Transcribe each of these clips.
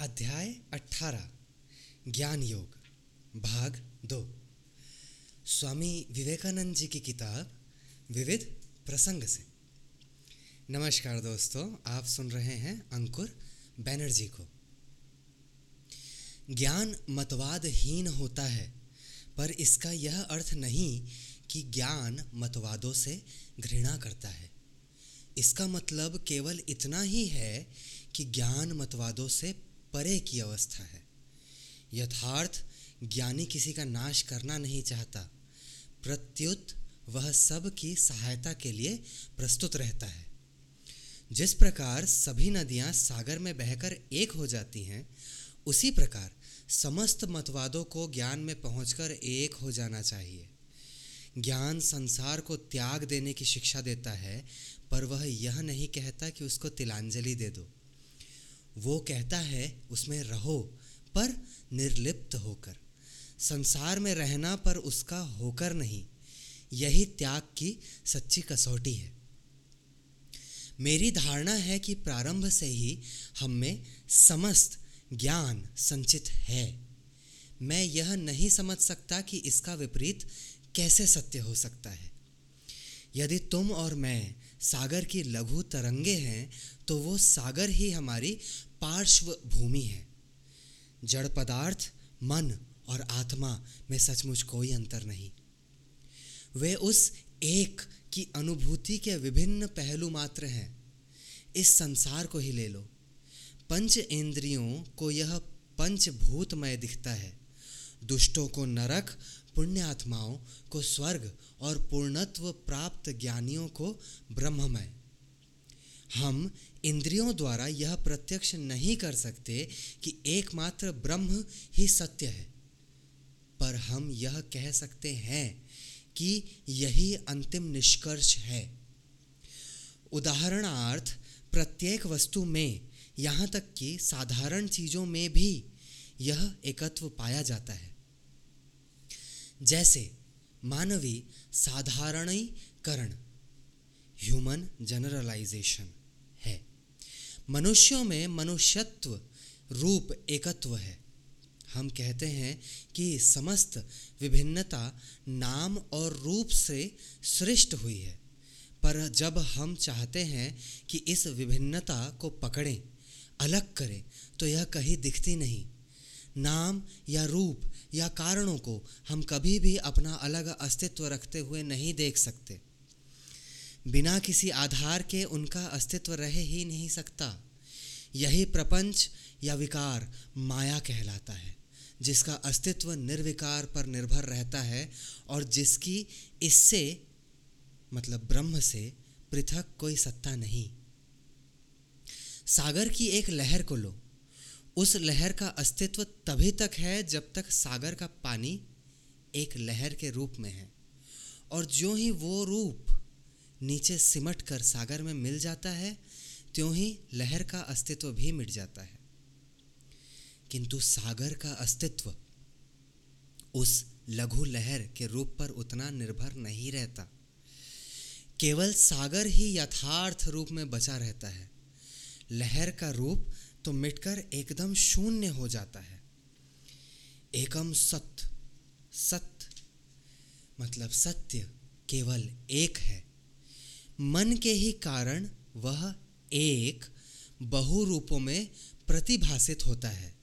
अध्याय 18 ज्ञान योग, भाग दो। स्वामी विवेकानंद जी की किताब, विविध प्रसंग से। नमस्कार दोस्तों, आप सुन रहे हैं अंकुर बैनर्जी को। ज्ञान मतवादहीन होता है, पर इसका यह अर्थ नहीं कि ज्ञान मतवादों से घृणा करता है। इसका मतलब केवल इतना ही है कि ज्ञान मतवादों से परे की अवस्था है। यथार्थ ज्ञानी किसी का नाश करना नहीं चाहता। प्रत्युत वह सब की सहायता के लिए प्रस्तुत रहता है। जिस प्रकार सभी नदियाँ सागर में बहकर एक हो जाती हैं, उसी प्रकार समस्त मतवादों को ज्ञान में पहुंचकर एक हो जाना चाहिए। ज्ञान संसार को त्याग देने की शिक्षा देता है, पर वह यह नहीं कहता कि उसको तिलांजलि दे दो। वो कहता है, उसमें रहो, पर निर्लिप्त होकर। संसार में रहना पर उसका होकर नहीं। यही त्याग की सच्ची कसौटी है। मेरी धारणा है कि प्रारंभ से ही हम में समस्त ज्ञान संचित है। मैं यह नहीं समझ सकता कि इसका विपरीत कैसे सत्य हो सकता है। यदि तुम और मैं सागर की लघु तरंगे हैं तो वो सागर ही हमारी पार्श्व भूमि है। जड़ पदार्थ, मन और आत्मा में सचमुच कोई अंतर नहीं। वे उस एक की अनुभूति के विभिन्न पहलू मात्र हैं। इस संसार को ही ले लो। पंच इंद्रियों को यह पंचभूतमय दिखता है। दुष्टों को नरक पुण्य आत्माओं को स्वर्ग और पूर्णत्व प्राप्त ज्ञानियों को ब्रह्ममय। हम इंद्रियों द्वारा यह प्रत्यक्ष नहीं कर सकते कि एकमात्र ब्रह्म ही सत्य है। पर हम यह कह सकते हैं कि यही अंतिम निष्कर्ष है। उदाहरणार्थ, प्रत्येक वस्तु में, यहाँ तक कि साधारण चीज़ों में भी यह एकत्व पाया जाता है। जैसे, मानवी साधारणीकरण ह्यूमन जनरलाइजेशन मनुष्यों में मनुष्यत्व रूप एकत्व है। हम कहते हैं कि समस्त विभिन्नता नाम और रूप से सृष्ट हुई है। पर जब हम चाहते हैं कि इस विभिन्नता को पकड़ें, अलग करें तो यह कहीं दिखती नहीं। नाम या रूप या कारणों को हम कभी भी अपना अलग अस्तित्व रखते हुए नहीं देख सकते। बिना किसी आधार के उनका अस्तित्व रह ही नहीं सकता। यही प्रपंच या विकार माया कहलाता है, जिसका अस्तित्व निर्विकार पर निर्भर रहता है और जिसकी इससे मतलब ब्रह्म से, पृथक कोई सत्ता नहीं। सागर की एक लहर को लो। उस लहर का अस्तित्व तभी तक है जब तक सागर का पानी एक लहर के रूप में है और जो ही वो रूप नीचे सिमट कर सागर में मिल जाता है, त्यों ही लहर का अस्तित्व भी मिट जाता है। किंतु सागर का अस्तित्व उस लघु लहर के रूप पर उतना निर्भर नहीं रहता। केवल सागर ही यथार्थ रूप में बचा रहता है। लहर का रूप तो मिटकर एकदम शून्य हो जाता है। एकम सत्य सत्य मतलब सत्य केवल एक है। मन के ही कारण वह एक बहु रूपों में प्रतिभाषित होता है।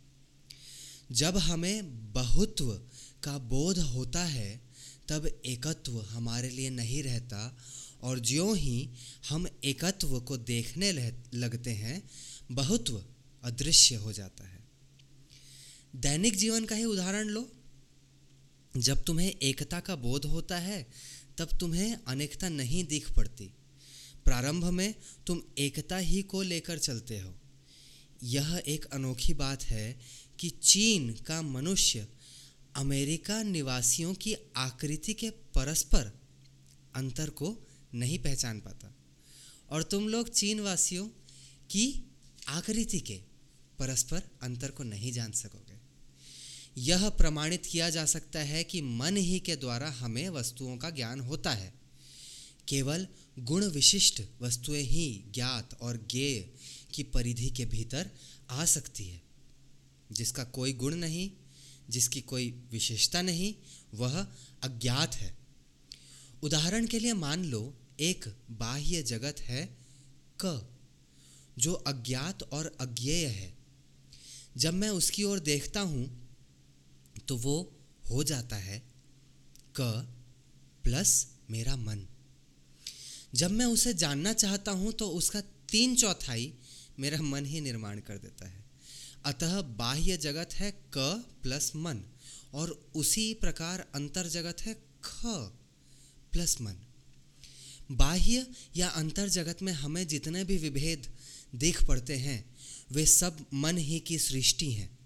जब हमें बहुत्व का बोध होता है, तब एकत्व हमारे लिए नहीं रहता और ज्यों ही हम एकत्व को देखने लगते हैं, बहुत्व अदृश्य हो जाता है। दैनिक जीवन का ही उदाहरण लो। जब तुम्हें एकता का बोध होता है, तब तुम्हें अनेकता नहीं दिख पड़ती। प्रारंभ में तुम एकता ही को लेकर चलते हो। यह एक अनोखी बात है कि चीन का मनुष्य अमेरिका निवासियों की आकृति के परस्पर अंतर को नहीं पहचान पाता। और तुम लोग चीन वासियों की आकृति के परस्पर अंतर को नहीं जान सकोगे। यह प्रमाणित किया जा सकता है कि मन ही के द्वारा हमें वस्तुओं का ज्ञान होता है। केवल गुण विशिष्ट वस्तुएँ ही ज्ञात और ज्ञेय की परिधि के भीतर आ सकती है। जिसका कोई गुण नहीं, जिसकी कोई विशेषता नहीं, वह अज्ञात है। उदाहरण के लिए मान लो, एक बाह्य जगत है क, जो अज्ञात और अज्ञेय है। जब मैं उसकी ओर देखता हूँ तो वो हो जाता है क प्लस मेरा मन। जब मैं उसे जानना चाहता हूँ तो उसका तीन चौथाई मेरा मन ही निर्माण कर देता है। अतः बाह्य जगत है क प्लस मन, और उसी प्रकार अंतर जगत है ख प्लस मन। बाह्य या अंतर जगत में हमें जितने भी विभेद देख पड़ते हैं, वे सब मन ही की सृष्टि हैं।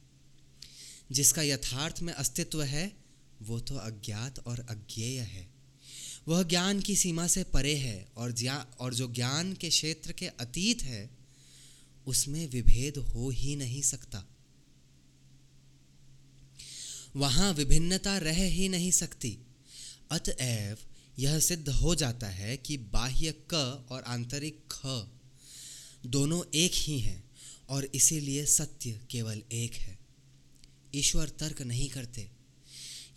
जिसका यथार्थ में अस्तित्व है, वो तो अज्ञात और अज्ञेय है। वह ज्ञान की सीमा से परे है और ज्ञा, और जो ज्ञान के क्षेत्र के अतीत है, उसमें विभेद हो ही नहीं सकता। वहाँ विभिन्नता रह ही नहीं सकती। अतएव यह सिद्ध हो जाता है कि बाह्य क और आंतरिक ख दोनों एक ही हैं और इसीलिए सत्य केवल एक है। ईश्वर तर्क नहीं करते।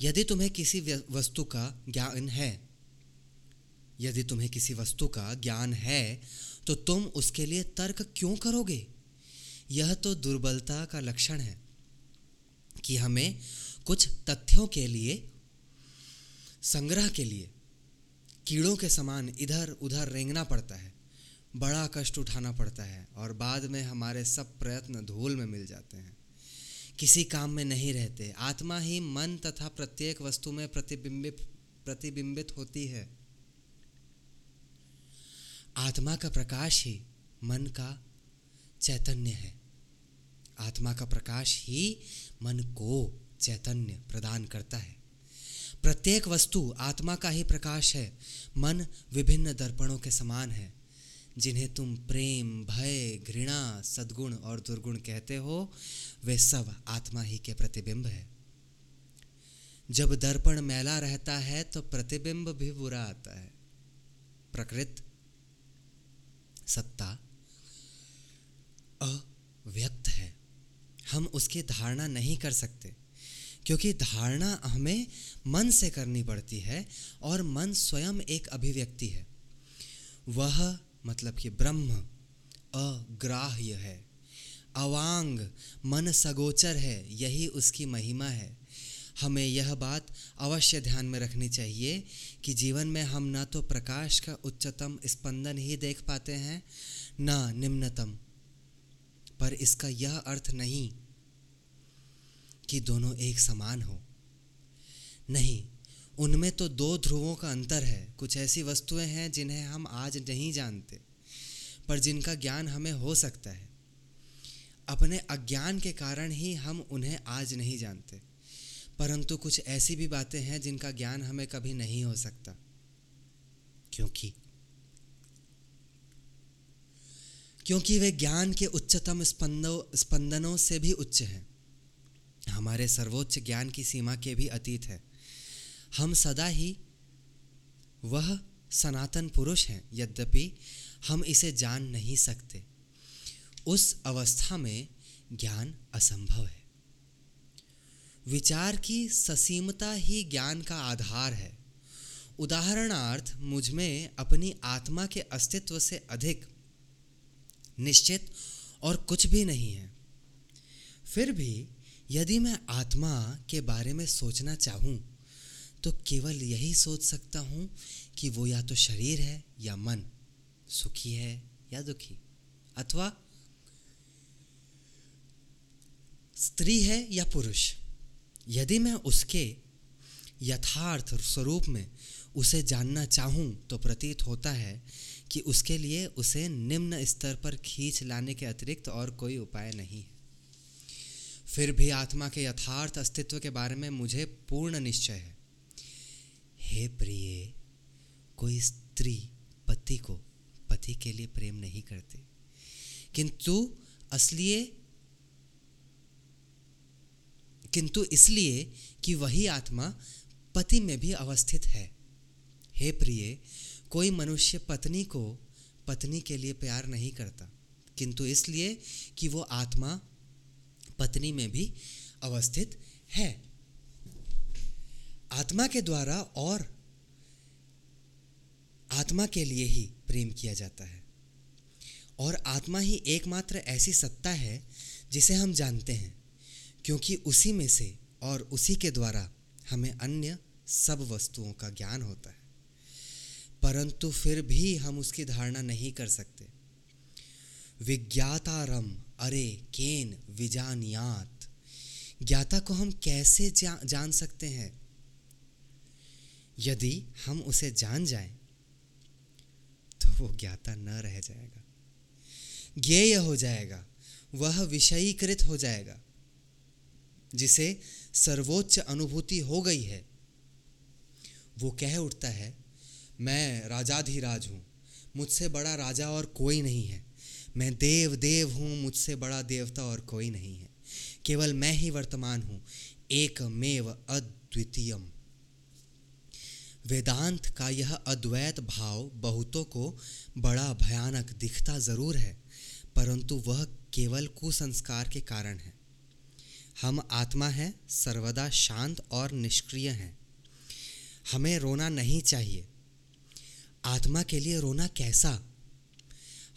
यदि तुम्हें किसी वस्तु का ज्ञान है यदि तुम्हें किसी वस्तु का ज्ञान है तो तुम उसके लिए तर्क क्यों करोगे? यह तो दुर्बलता का लक्षण है कि हमें कुछ तथ्यों के लिए, संग्रह के लिए, कीड़ों के समान इधर उधर रेंगना पड़ता है, बड़ा कष्ट उठाना पड़ता है, और बाद में हमारे सब प्रयत्न धूल में मिल जाते हैं। किसी काम में नहीं रहते, आत्मा ही मन तथा प्रत्येक वस्तु में प्रतिबिंबित प्रतिबिंबित होती है। आत्मा का प्रकाश ही मन का चैतन्य है। आत्मा का प्रकाश ही मन को चैतन्य प्रदान करता है। प्रत्येक वस्तु आत्मा का ही प्रकाश है। मन विभिन्न दर्पणों के समान है। जिन्हें तुम प्रेम, भय, घृणा, सद्गुण और दुर्गुण कहते हो, वे सब आत्मा ही के प्रतिबिंब है। जब दर्पण मैला रहता है तो प्रतिबिंब भी बुरा आता है। प्रकृत सत्ता अव्यक्त है। हम उसकी धारणा नहीं कर सकते, क्योंकि धारणा हमें मन से करनी पड़ती है और मन स्वयं एक अभिव्यक्ति है। वह मतलब कि ब्रह्म अग्राह्य है, अवांग, मन सगोचर है, यही उसकी महिमा है। हमें यह बात अवश्य ध्यान में रखनी चाहिए कि जीवन में हम ना तो प्रकाश का उच्चतम स्पंदन ही देख पाते हैं, ना निम्नतम। पर इसका यह अर्थ नहीं कि दोनों एक समान हो। नहीं, उनमें तो दो ध्रुवों का अंतर है। कुछ ऐसी वस्तुएँ हैं जिन्हें हम आज नहीं जानते, पर जिनका ज्ञान हमें हो सकता है। अपने अज्ञान के कारण ही हम उन्हें आज नहीं जानते। परंतु कुछ ऐसी भी बातें हैं जिनका ज्ञान हमें कभी नहीं हो सकता। क्योंकि? क्योंकि वे ज्ञान के उच्चतम स्पंदों, स्पंदनों से भी उच्च हैं। हमारे सर्वोच्च ज्ञान की सीमा के भी अतीत है। हम सदा ही वह सनातन पुरुष हैं, यद्यपि हम इसे जान नहीं सकते। उस अवस्था में ज्ञान असंभव है। विचार की ससीमता ही ज्ञान का आधार है। उदाहरणार्थ मुझमें अपनी आत्मा के अस्तित्व से अधिक, निश्चित और कुछ भी नहीं है। फिर भी, यदि मैं आत्मा के बारे में सोचना चाहूँ तो केवल यही सोच सकता हूँ कि वो या तो शरीर है या मन, सुखी है या दुखी, अथवा स्त्री है या पुरुष। यदि मैं उसके यथार्थ स्वरूप में उसे जानना चाहूँ तो प्रतीत होता है कि उसके लिए उसे निम्न स्तर पर खींच लाने के अतिरिक्त और कोई उपाय नहीं है। फिर भी आत्मा के यथार्थ अस्तित्व के बारे में मुझे पूर्ण निश्चय है। हे प्रिय, कोई स्त्री पति को पति के लिए प्रेम नहीं करती। किंतु असलिए किंतु इसलिए कि वही आत्मा पति में भी अवस्थित है। हे प्रिय, कोई मनुष्य पत्नी को पत्नी के लिए प्यार नहीं करता, किंतु इसलिए कि वो आत्मा पत्नी में भी अवस्थित है। आत्मा के द्वारा और आत्मा के लिए ही प्रेम किया जाता है। और आत्मा ही एकमात्र ऐसी सत्ता है जिसे हम जानते हैं। क्योंकि उसी में से और उसी के द्वारा हमें अन्य सब वस्तुओं का ज्ञान होता है। परंतु फिर भी हम उसकी धारणा नहीं कर सकते। विज्ञातारम अरे केन विजानियात। ज्ञाता को हम कैसे जा, जान सकते हैं? यदि हम उसे जान जाएँ तो वो ज्ञाता न रह जाएगा। ज्ञेय हो जाएगा वह विषयीकृत हो जाएगा। जिसे सर्वोच्च अनुभूति हो गई है। वो कह उठता है, मैं राजाधिराज हूँ, मुझसे बड़ा राजा और कोई नहीं है। मैं देव देव हूँ, मुझसे बड़ा देवता और कोई नहीं है। केवल मैं ही वर्तमान हूँ, एकमेव अद्वितीयम। वेदांत का यह अद्वैत भाव बहुतों को बड़ा भयानक दिखता ज़रूर है, परंतु वह केवल कुसंस्कार के कारण है। हम आत्मा हैं, सर्वदा शांत और निष्क्रिय हैं। हमें रोना नहीं चाहिए। आत्मा के लिए रोना कैसा?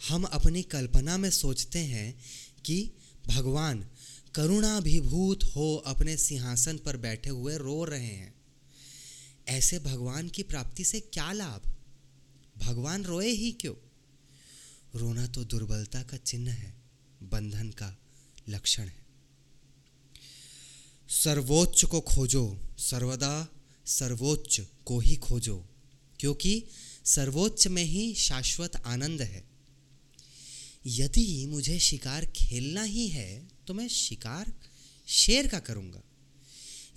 हम अपनी कल्पना में सोचते हैं कि भगवान करुणाभिभूत हो अपने सिंहासन पर बैठे हुए रो रहे हैं। ऐसे भगवान की प्राप्ति से क्या लाभ? भगवान रोए ही क्यों? रोना तो दुर्बलता का चिन्ह है, बंधन का लक्षण है। सर्वोच्च को खोजो, सर्वदा सर्वोच्च को ही खोजो, क्योंकि सर्वोच्च में ही शाश्वत आनंद है। यदि मुझे शिकार खेलना ही है तो मैं शिकार शेर का करूँगा।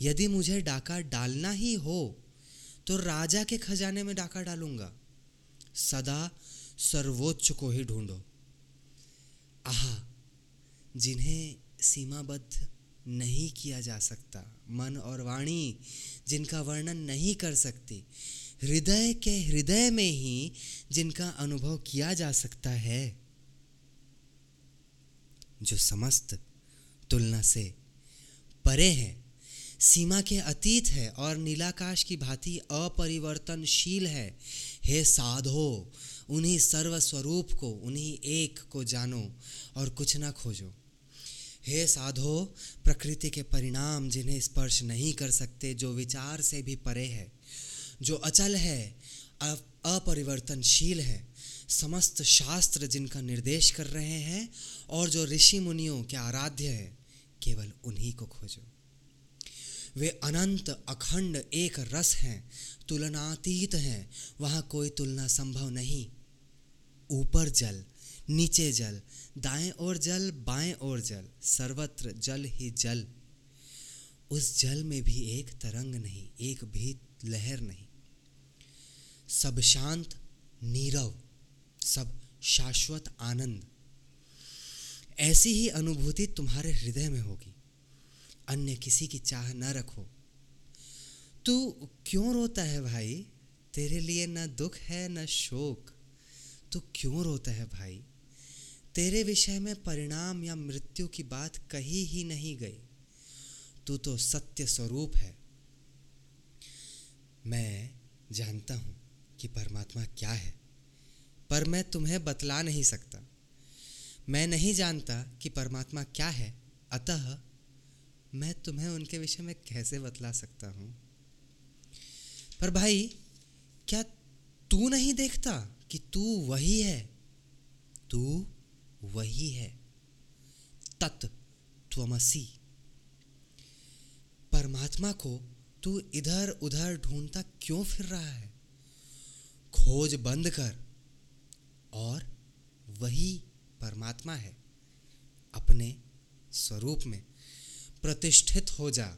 यदि मुझे डाका डालना ही हो तो राजा के खजाने में डाका डालूँगा। सदा सर्वोच्च को ही ढूंढो। आहा, जिन्हें सीमाबद्ध नहीं किया जा सकता। मन और वाणी जिनका वर्णन नहीं कर सकती, हृदय के हृदय में ही जिनका अनुभव किया जा सकता है, जो समस्त तुलना से परे हैं, सीमा के अतीत है और नीलाकाश की भांति अपरिवर्तनशील है, हे साधो, उन्हीं सर्वस्वरूप को, उन्हीं एक को जानो और कुछ ना खोजो। हे साधो, प्रकृति के परिणाम जिन्हें स्पर्श नहीं कर सकते, जो विचार से भी परे है, जो अचल है अपरिवर्तनशील है, समस्त शास्त्र जिनका निर्देश कर रहे हैं और जो ऋषि मुनियों के आराध्य है, केवल उन्हीं को खोजो। वे अनंत, अखंड, एक रस हैं, तुलनातीत हैं, वहाँ कोई तुलना संभव नहीं। ऊपर जल नीचे जल, दाएँ ओर जल, बाएँ ओर जल, सर्वत्र जल ही जल। उस जल में भी एक तरंग नहीं, एक भी लहर नहीं। सब शांत, नीरव, सब शाश्वत आनंद। ऐसी ही अनुभूति तुम्हारे हृदय में होगी। अन्य किसी की चाह न रखो। तू क्यों रोता है भाई? तेरे लिए न दुख है, न शोक। तू क्यों रोता है भाई? तेरे विषय में परिणाम या मृत्यु की बात कही ही नहीं गई। तू तो सत्य स्वरूप है। मैं जानता हूँ कि परमात्मा क्या है, पर मैं तुम्हें बतला नहीं सकता। मैं नहीं जानता कि परमात्मा क्या है, अतः मैं तुम्हें उनके विषय में कैसे बतला सकता हूँ। पर भाई, क्या तू नहीं देखता कि तू वही है? तू वही है। तत् तत्वमसी परमात्मा को तू इधर उधर ढूंढता क्यों फिर रहा है? खोज बंद कर। और वही परमात्मा है। अपने स्वरूप में प्रतिष्ठित हो जा।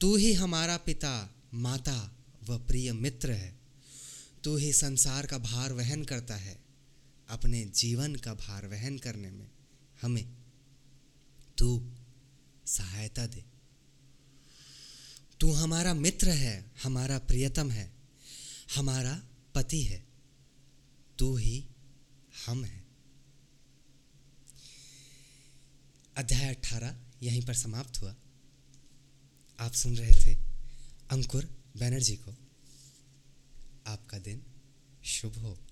तू ही हमारा पिता, माता व प्रिय मित्र है। तू ही संसार का भार वहन करता है। अपने जीवन का भार वहन करने में हमें तू सहायता दे। तू हमारा मित्र है, हमारा प्रियतम है, हमारा पति है। तू ही हम है। अध्याय अट्ठारह यहीं पर समाप्त हुआ। आप सुन रहे थे अंकुर बैनर्जी को। आपका दिन शुभ हो।